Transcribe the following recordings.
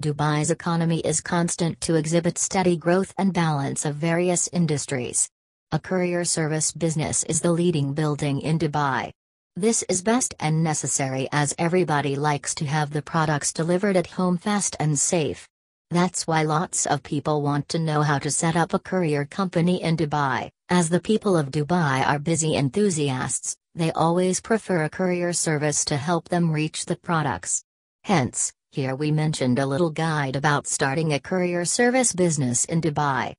Dubai's economy is constant to exhibit steady growth and balance of various industries. A courier service business is the leading building in Dubai. This is best and necessary as everybody likes to have the products delivered at home fast and safe. That's why lots of people want to know how to set up a courier company in Dubai. As the people of Dubai are busy enthusiasts, they always prefer a courier service to help them reach the products. Hence, here we mentioned a little guide about starting a courier service business in Dubai.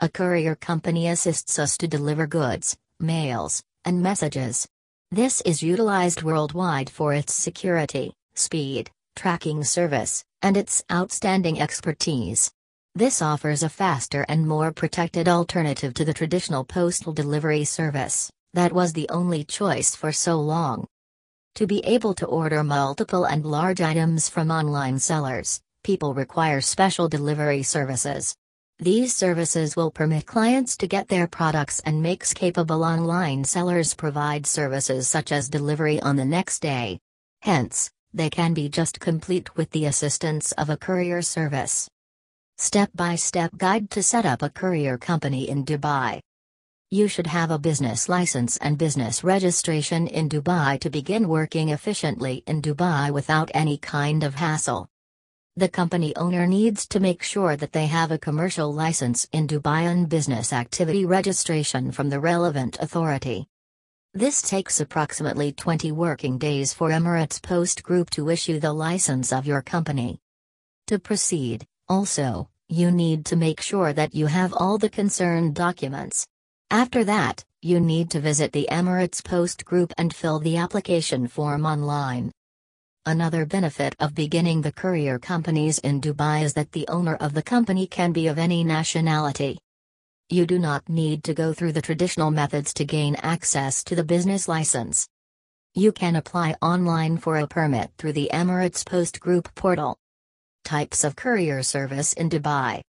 A courier company assists us to deliver goods, mails, and messages. This is utilized worldwide for its security, speed, tracking service, and its outstanding expertise. This offers a faster and more protected alternative to the traditional postal delivery service, that was the only choice for so long. To be able to order multiple and large items from online sellers, people require special delivery services. These services will permit clients to get their products and makes capable online sellers provide services such as delivery on the next day. Hence, they can be just complete with the assistance of a courier service. Step by step guide to set up a courier company in Dubai. You should have a business license and business registration in Dubai to begin working efficiently in Dubai without any kind of hassle. The company owner needs to make sure that they have a commercial license in Dubai and business activity registration from the relevant authority. This takes approximately 20 working days for Emirates Post Group to issue the license of your company. To proceed, also, you need to make sure that you have all the concerned documents. After that, you need to visit the Emirates Post Group and fill the application form online. Another benefit of beginning the courier companies in Dubai is that the owner of the company can be of any nationality. You do not need to go through the traditional methods to gain access to the business license. You can apply online for a permit through the Emirates Post Group portal. Types of courier service in Dubai.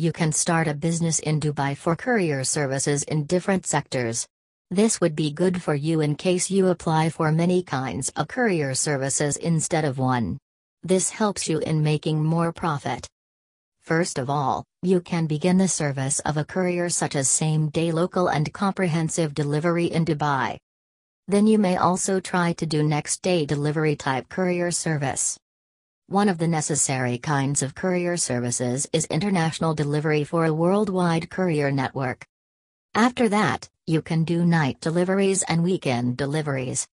You can start a business in Dubai for courier services in different sectors. This would be good for you in case you apply for many kinds of courier services instead of one. This helps you in making more profit. First of all, you can begin the service of a courier such as same day local and comprehensive delivery in Dubai. Then you may also try to do next day delivery type courier service. One of the necessary kinds of courier services is international delivery for a worldwide courier network. After that, you can do night deliveries and weekend deliveries.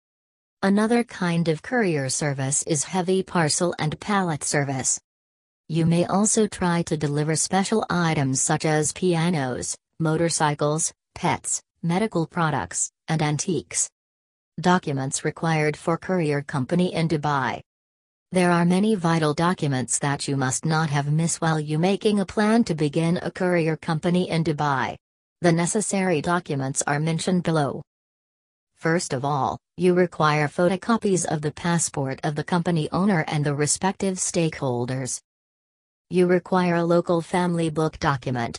Another kind of courier service is heavy parcel and pallet service. You may also try to deliver special items such as pianos, motorcycles, pets, medical products, and antiques. Documents required for courier company in Dubai. There are many vital documents that you must not have miss while you making a plan to begin a courier company in Dubai. The necessary documents are mentioned below. First of all, you require photocopies of the passport of the company owner and the respective stakeholders. You require a local family book document.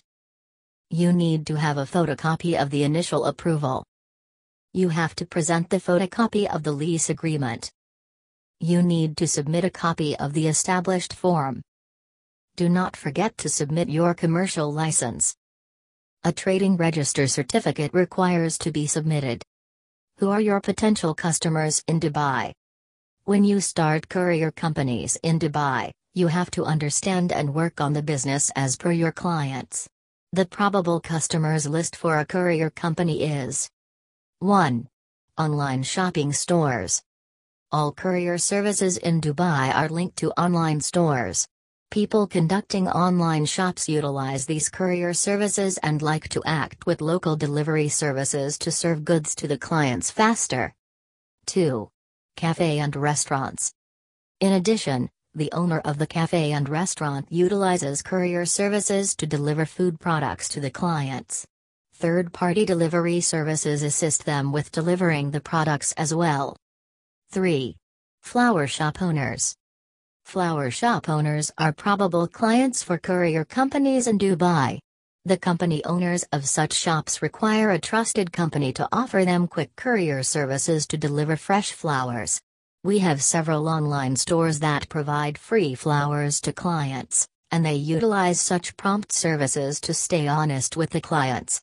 You need to have a photocopy of the initial approval. You have to present the photocopy of the lease agreement. You need to submit a copy of the established form. Do not forget to submit your commercial license. A trading register certificate requires to be submitted. Who are your potential customers in Dubai? When you start courier companies in Dubai, you have to understand and work on the business as per your clients. The probable customers list for a courier company is 1. Online shopping stores. All courier services in Dubai are linked to online stores. People conducting online shops utilize these courier services and like to act with local delivery services to serve goods to the clients faster. 2. Cafe and restaurants. In addition, the owner of the cafe and restaurant utilizes courier services to deliver food products to the clients. Third party delivery services assist them with delivering the products as well. 3. Flower shop owners. Flower shop owners are probable clients for courier companies in Dubai. The company owners of such shops require a trusted company to offer them quick courier services to deliver fresh flowers. We have several online stores that provide free flowers to clients, and they utilize such prompt services to stay honest with the clients.